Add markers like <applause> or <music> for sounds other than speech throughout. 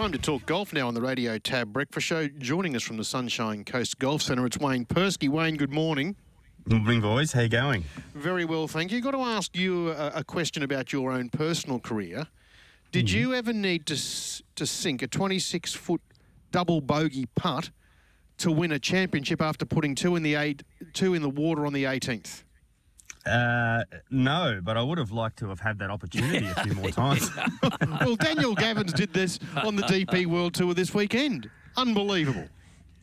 Time to talk golf now on the Radio Tab Breakfast Show. Joining us from the Sunshine Coast Golf Centre, it's Wayne Perske. Wayne, good morning. Good morning, boys. How you going? Very well, thank you. Got to ask you a, a question about your own personal career. Did mm-hmm. you ever need to to sink a 26 foot double bogey putt to win a championship after putting two in the eight, two in the water on the 18th? Uh, no, but I would have liked to have had that opportunity a few more times. <laughs> well, Daniel Gavins did this on the DP World Tour this weekend. Unbelievable.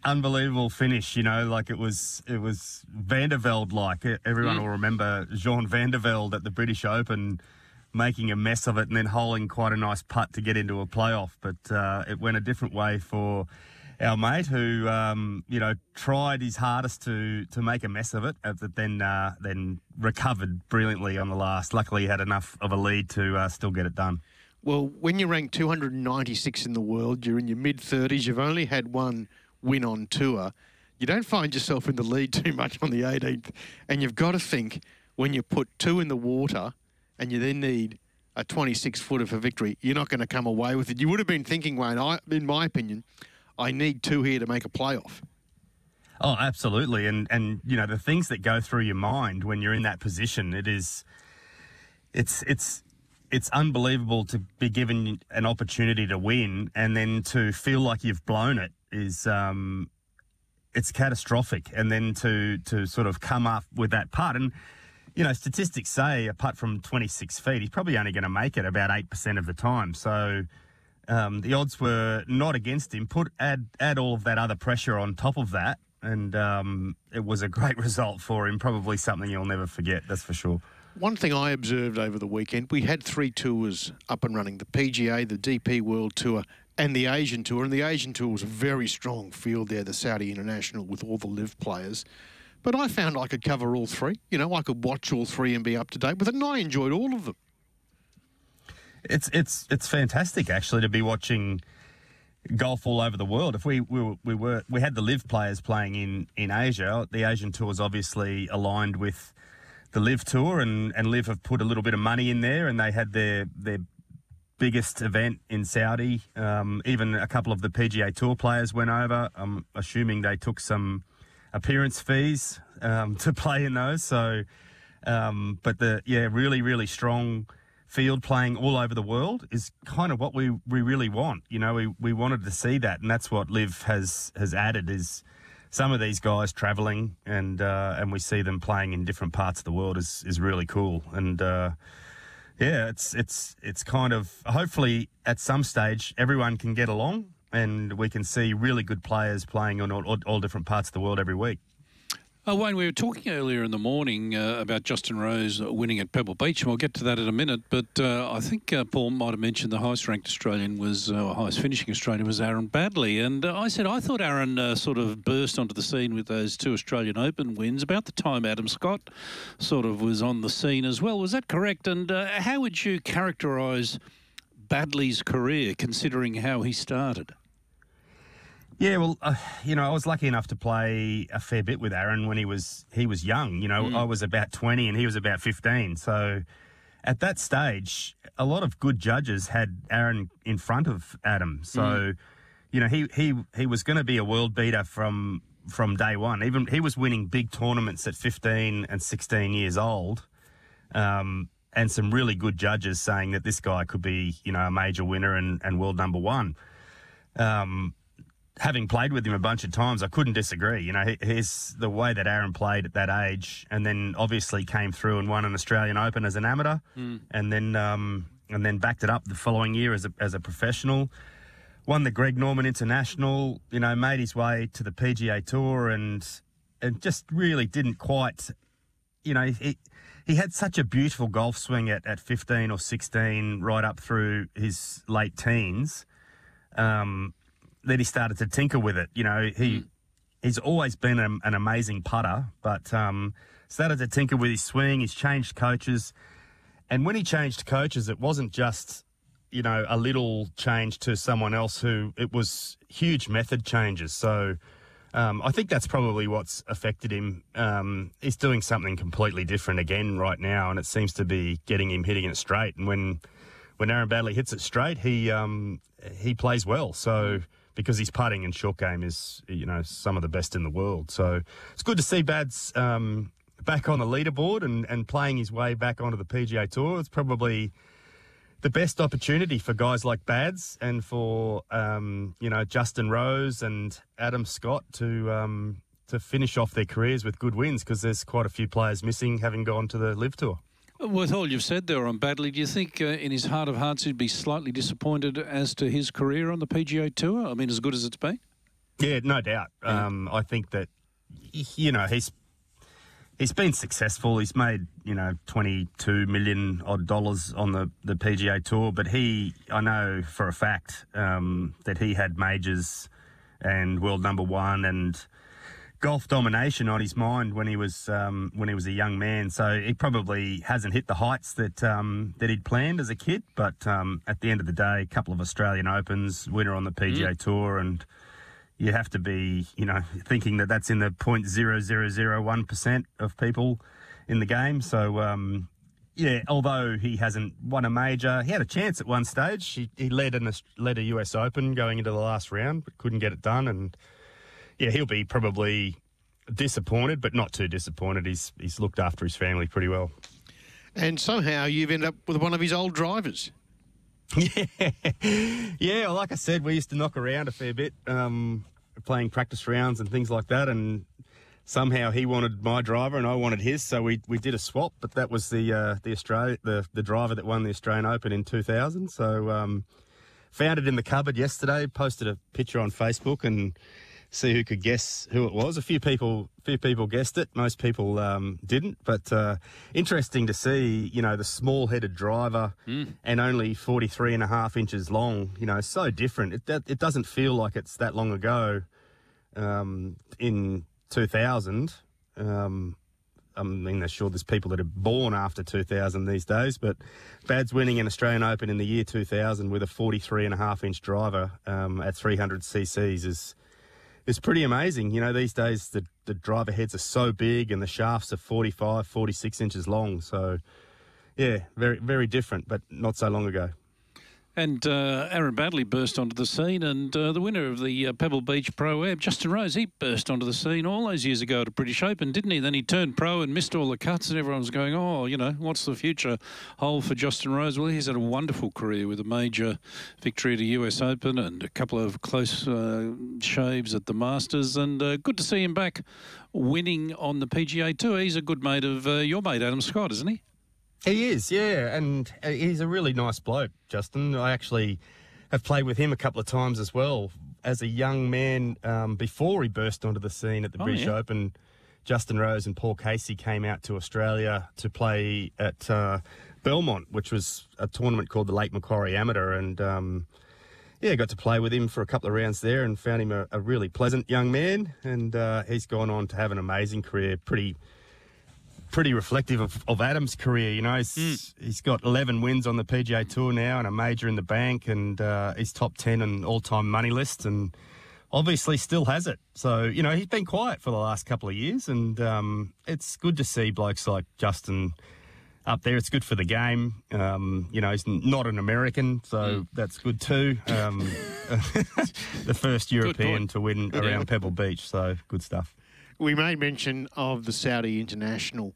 Unbelievable finish, you know, like it was it was Van der Velde like. Everyone mm. will remember Jean Van der Velde at the British Open making a mess of it and then holding quite a nice putt to get into a playoff. But uh, it went a different way for our mate who, um, you know, tried his hardest to to make a mess of it, uh, but then uh, then recovered brilliantly on the last. Luckily, he had enough of a lead to uh, still get it done. Well, when you rank 296 in the world, you're in your mid 30s. You've only had one win on tour. You don't find yourself in the lead <laughs> too much on the 18th, and you've got to think when you put two in the water, and you then need a 26 footer for victory, you're not going to come away with it. You would have been thinking, Wayne, I, in my opinion, I need two here to make a playoff. Oh, absolutely. And and you know, the things that go through your mind when you're in that position, it is it's it's it's unbelievable to be given an opportunity to win and then to feel like you've blown it is um it's catastrophic and then to to sort of come up with that putt and you know statistics say a putt from 26 feet he's probably only going to make it about 8% of the time so um, the odds were not against him. Put add add all of that other pressure on top of that, and um, it was a great <laughs> result for him. Probably something you'll never forget. That's for sure. One thing I observed over the weekend, we had three tours up and running: the PGA, the DP World Tour, and the Asian Tour. And the Asian Tour was a very strong field there, the Saudi International, with all the LIV players. But I found I could cover all three. You know, I could watch all three and be up to date with it, and I enjoyed all of them. It's it's it's fantastic actually to be watching golf all over the world. If we, we we were we had the LIV players playing in in Asia, the Asian tour is obviously aligned with the LIV tour, and and LIV have put a little bit of money in there, and they had their their biggest event in Saudi. Um, even a couple of the PGA Tour players went over. I'm assuming they took some appearance fees um, <laughs> to play in those. So, um, but the yeah, really really strong field playing all over the world is kind of what we, we really want. You know, we, we wanted to see that, and that's what LIV has has added is some of these guys travelling, and uh, and we see them playing in different parts of the world is is really cool. And uh, yeah, it's it's it's kind of hopefully at some stage everyone can get along, and we can see really good players playing on all, all different parts of the world every week. Uh, Wayne, we were talking earlier in the morning uh, about Justin Rose winning at Pebble Beach, and we'll get to that in a minute. But uh, I think uh, Paul might have mentioned the highest ranked Australian was, uh, highest finishing Australian was Aaron Baddeley. And uh, I said I thought Aaron sort of burst onto the scene with those two Australian Open wins about the time Adam Scott sort of was on the scene as well. Was that correct? And how would you characterise Baddeley's career, considering how he started? Yeah, well, uh, you know, I was lucky enough to play a fair bit with Aaron when he was he was young. You know, mm. I was about twenty and he was about fifteen. So at that stage, a lot of good judges had Aaron in front of Adam. So, mm. you know, he he he was going to be a world beater from from day one. Even he was winning big tournaments at fifteen and sixteen years old. Um, and some really good judges saying that this guy could be, you know, a major winner and, and world number one. Um, having played with him a bunch of times, I couldn't disagree. You know, here's the way that Aaron played at that age, and then obviously came through and won an Australian Open as an amateur, mm. and then um, and then backed it up the following year as a as a professional. Won the Greg Norman International. You know, made his way to the PGA Tour, and and just really didn't quite. You know, he he had such a beautiful golf swing at, at 15 or 16, right up through his late teens. Um, then he started to tinker with it. You know, he mm. he's always been a, an amazing putter, but um, started to tinker with his swing. He's changed coaches, and when he changed coaches, it wasn't just you know a little change to someone else who it was huge method changes. So. Um, I think that's probably what's affected him. Um, he's doing something completely different again right now, and it seems to be getting him hitting it straight. And when when Aaron Baddeley hits it straight, he um, he plays well. So because his putting and short game is you know some of the best in the world. So it's good to see Bads um, back on the leaderboard and, and playing his way back onto the PGA Tour. It's probably the best opportunity for guys like Bads and for um, you know Justin Rose and Adam Scott to um, to finish off their careers with good wins because there's quite a few players missing having gone to the LIV Tour. With all you've said there on Baddeley, do you think uh, in his heart of hearts he'd be slightly disappointed as to his career on the PGA Tour? I mean, as good as it's been? Yeah, no doubt. Yeah. Um, I think that, you know, he's he's been successful. He's made, you know, 22 million odd dollars on the, the PGA Tour, but he, I know for a fact um, that he had majors and world number one and golf domination on his mind when he was um, when he was a young man. So he probably hasn't hit the heights that um, that he'd planned as a kid. But um, at the end of the day, a couple of Australian Opens, winner on the PGA Tour, and you have to be, you know, thinking that that's in the point zero zero zero one percent of people in the game. So. Um, yeah, although he hasn't won a major, he had a chance at one stage. He, he led an led a US Open going into the last round, but couldn't get it done. And yeah, he'll be probably disappointed, but not too disappointed. He's he's looked after his family pretty well. And somehow you've ended up with one of his old drivers. <laughs> Yeah, yeah. Well, like I said, we used to knock around a fair bit, um, playing practice rounds and things like that. And somehow he wanted my driver and I wanted his, so we, we did a swap. But that was the uh, the Australia the the driver that won the Australian Open in 2000. So um, found it in the cupboard yesterday. Posted a picture on Facebook and see who could guess who it was. A few people, few people guessed it. Most people um, didn't. But uh, interesting to see, you know, the small-headed driver and only 43 and a half inches long. You know, so different. It that- it doesn't feel like it's that long ago. Um, in 2000. Um, I mean, I'm sure there's people that are born after 2000 these days, but Bad's winning an Australian Open in the year 2000 with a 43 and a half inch driver um, at 300 cc's is is pretty amazing. You know, these days the, the driver heads are so big and the shafts are 45, 46 inches long. So, yeah, very, very different, but not so long ago. And uh, Aaron Baddeley burst onto the scene, and uh, the winner of the uh, Pebble Beach Pro Am, Justin Rose, he burst onto the scene all those years ago at a British Open, didn't he? Then he turned pro and missed all the cuts, and everyone was going, "Oh, you know, what's the future hole for Justin Rose?" Well, he's had a wonderful career with a major victory at a US Open and a couple of close uh, shaves at the Masters, and uh, good to see him back winning on the PGA Tour. He's a good mate of uh, your mate Adam Scott, isn't he? He is, yeah, and uh, he's a really nice bloke, Justin. I actually have played with him a couple of times as well. As a young man, um, before he burst onto the scene at the Oh, British yeah. Open, Justin Rose and Paul Casey came out to Australia to play at uh, Belmont, which was a tournament called the Lake Macquarie Amateur, and um, yeah, got to play with him for a couple of rounds there, and found him a, a really pleasant young man, and uh, he's gone on to have an amazing career. Pretty pretty reflective of, of Adam's career. You know, he's, he's got 11 wins on the PGA Tour now and a major in the bank, and uh, he's top 10 on all time money list, and obviously still has it. So, you know, he's been quiet for the last couple of years, and um, it's good to see blokes like Justin up there. It's good for the game. Um, you know, he's not an American, so that's good too. Um, <laughs> the first European to win around. Pebble Beach, so good stuff. We made mention of the Saudi International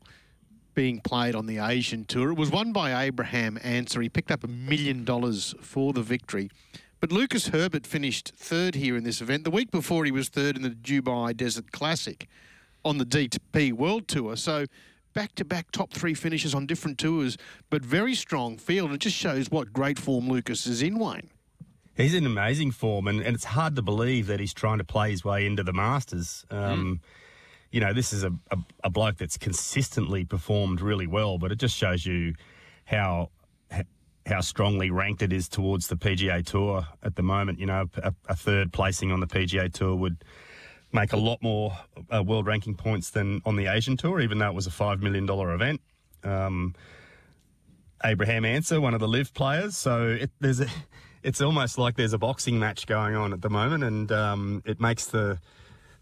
being played on the Asian Tour. It was won by Abraham Ancer. He picked up a million dollars for the victory. But Lucas Herbert finished third here in this event. The week before, he was third in the Dubai Desert Classic on the DTP World Tour. So back to back top three finishes on different tours, but very strong field. It just shows what great form Lucas is in, Wayne. He's in amazing form, and, and it's hard to believe that he's trying to play his way into the Masters. Um, You know, this is a, a, a bloke that's consistently performed really well, but it just shows you how how strongly ranked it is towards the PGA Tour at the moment. You know, a, a third placing on the PGA Tour would make a lot more uh, world ranking points than on the Asian Tour, even though it was a five million dollar event. Um, Abraham Ancer, one of the LIV players. So it, there's a, <laughs> it's almost like there's a boxing match going on at the moment, and um, it makes the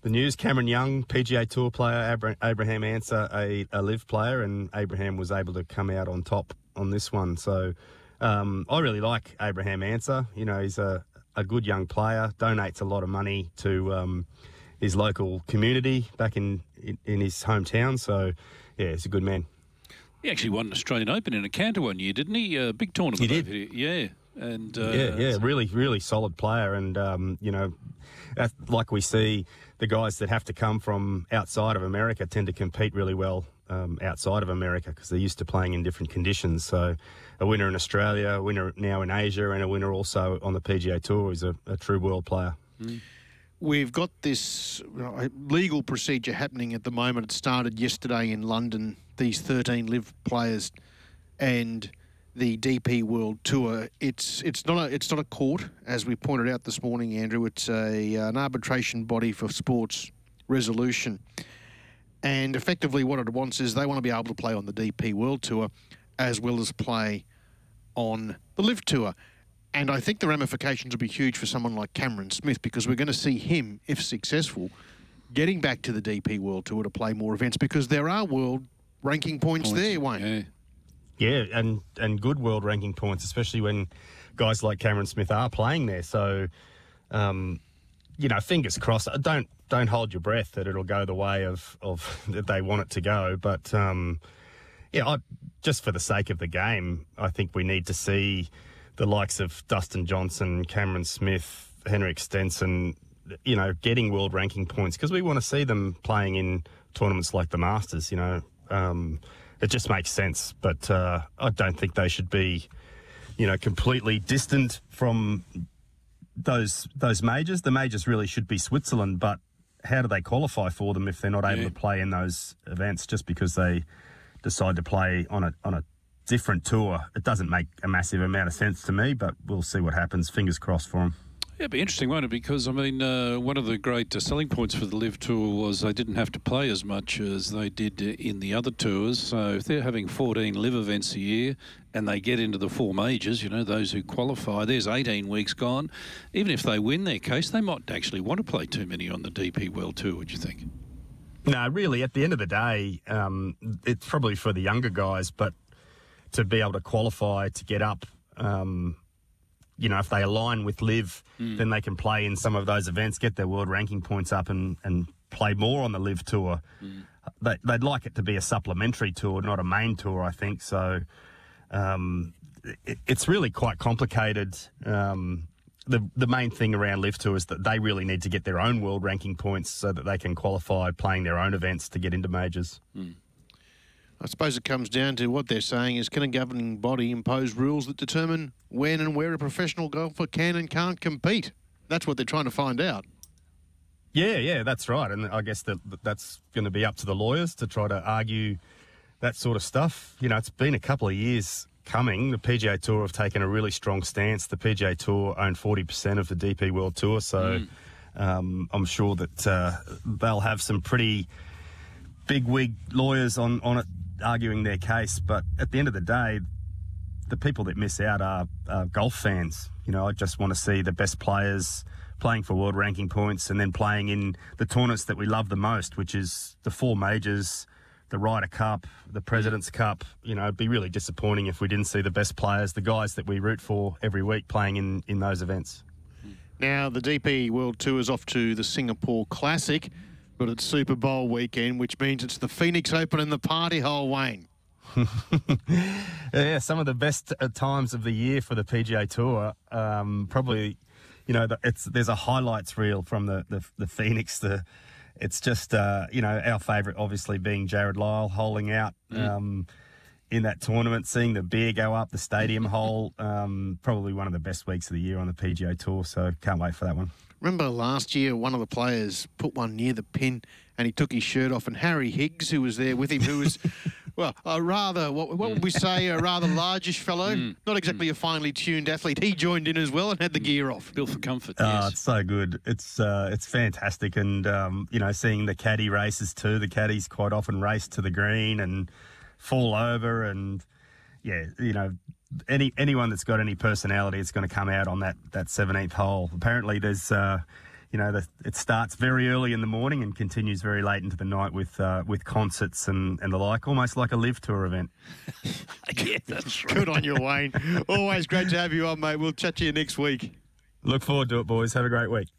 the news. Cameron Young, PGA Tour player, Abraham Ancer, a, a LIV player, and Abraham was able to come out on top on this one. So um, I really like Abraham Ancer. You know, he's a, a good young player, donates a lot of money to um, his local community back in, in, in his hometown. So, yeah, he's a good man. He actually won an Australian Open in a canter one year, didn't he? A big tournament. He did. Yeah. And uh, yeah, yeah, really, really solid player, and um, you know, like we see the guys that have to come from outside of America tend to compete really well um, outside of America because they're used to playing in different conditions. So, a winner in Australia, a winner now in Asia, and a winner also on the PGA Tour is a, a true world player. Mm. We've got this legal procedure happening at the moment. It started yesterday in London. These 13 LIV players and the DP World Tour. It's it's not a it's not a court, as we pointed out this morning, Andrew. It's a an arbitration body for sports resolution, and effectively what it wants is they want to be able to play on the DP World Tour, as well as play on the LIV Tour. And I think the ramifications will be huge for someone like Cameron Smith because we're going to see him, if successful, getting back to the DP World Tour to play more events because there are world ranking points, points. there, Wayne. Yeah. Yeah, and and good world ranking points, especially when guys like Cameron Smith are playing there. So, um, you know, fingers crossed. Don't don't hold your breath that it'll go the way of of <laughs> that they want it to go. But um, yeah, I, just for the sake of the game, I think we need to see the likes of Dustin Johnson, Cameron Smith, Henrik Stenson, you know, getting world ranking points because we want to see them playing in tournaments like the Masters. You know. Um, it just makes sense. But uh, I don't think they should be, you know, completely distant from those those majors. The majors really should be Switzerland, but how do they qualify for them if they're not able yeah. to play in those events just because they decide to play on a on a different tour? It doesn't make a massive amount of sense to me, but we'll see what happens. Fingers crossed for them. Yeah, it'd be interesting, won't it? Because I mean, uh, one of the great uh, selling points for the LIV Tour was they didn't have to play as much as they did in the other tours. So if they're having 14 LIV events a year and they get into the four majors, you know, those who qualify, there's 18 weeks gone. Even if they win their case, they might actually want to play too many on the DP World Tour. Would you think? No, really. At the end of the day, um, it's probably for the younger guys, but to be able to qualify to get up. Um, you know, if they align with LIV, mm. then they can play in some of those events, get their world ranking points up, and and play more on the LIV tour. Mm. They, would like it to be a supplementary tour, not a main tour. I think so. Um, it, it's really quite complicated. Um, the the main thing around LIV Tour is that they really need to get their own world ranking points so that they can qualify playing their own events to get into majors. Mm. I suppose it comes down to what they're saying is can a governing body impose rules that determine when and where a professional golfer can and can't compete? That's what they're trying to find out. Yeah, yeah, that's right. And I guess that that's going to be up to the lawyers to try to argue that sort of stuff. You know, it's been a couple of years coming. The PGA Tour have taken a really strong stance. The PGA Tour own 40% of the DP World Tour, so mm. um, I'm sure that uh, they'll have some pretty big wig lawyers on, on it arguing their case, but at the end of the day, the people that miss out are, are golf fans. You know, I just want to see the best players playing for world ranking points and then playing in the tournaments that we love the most, which is the four majors, the Ryder Cup, the President's Cup. You know, it'd be really disappointing if we didn't see the best players, the guys that we root for every week playing in, in those events. Now, the DP World Tour is off to the Singapore Classic but it's Super Bowl weekend, which means it's the Phoenix Open and the party hole, Wayne. <laughs> yeah, some of the best uh, times of the year for the PGA Tour. Um, probably, you know, it's there's a highlights reel from the the, the Phoenix. The it's just uh, you know our favourite, obviously being Jarrod Lyle holding out. Mm. Um, in that tournament, seeing the beer go up the stadium <laughs> hole, um, probably one of the best weeks of the year on the PGA Tour. So can't wait for that one. Remember last year, one of the players put one near the pin and he took his shirt off, and Harry Higgs, who was there with him, who was, <laughs> well, a rather, what, what would we say, a rather largish fellow, mm. not exactly mm. a finely tuned athlete, he joined in as well and had the gear off. Built for comfort. Oh, yes. it's so good. It's uh, it's fantastic. And, um, you know, seeing the caddy races too, the caddies quite often race to the green and fall over and, yeah, you know, any anyone that's got any personality is going to come out on that that 17th hole. Apparently, there's uh, you know, the, it starts very early in the morning and continues very late into the night with uh, with concerts and, and the like, almost like a LIV tour event. <laughs> yeah, that's right. Good on you, Wayne. Always great to have you on, mate. We'll chat to you next week. Look forward to it, boys. Have a great week.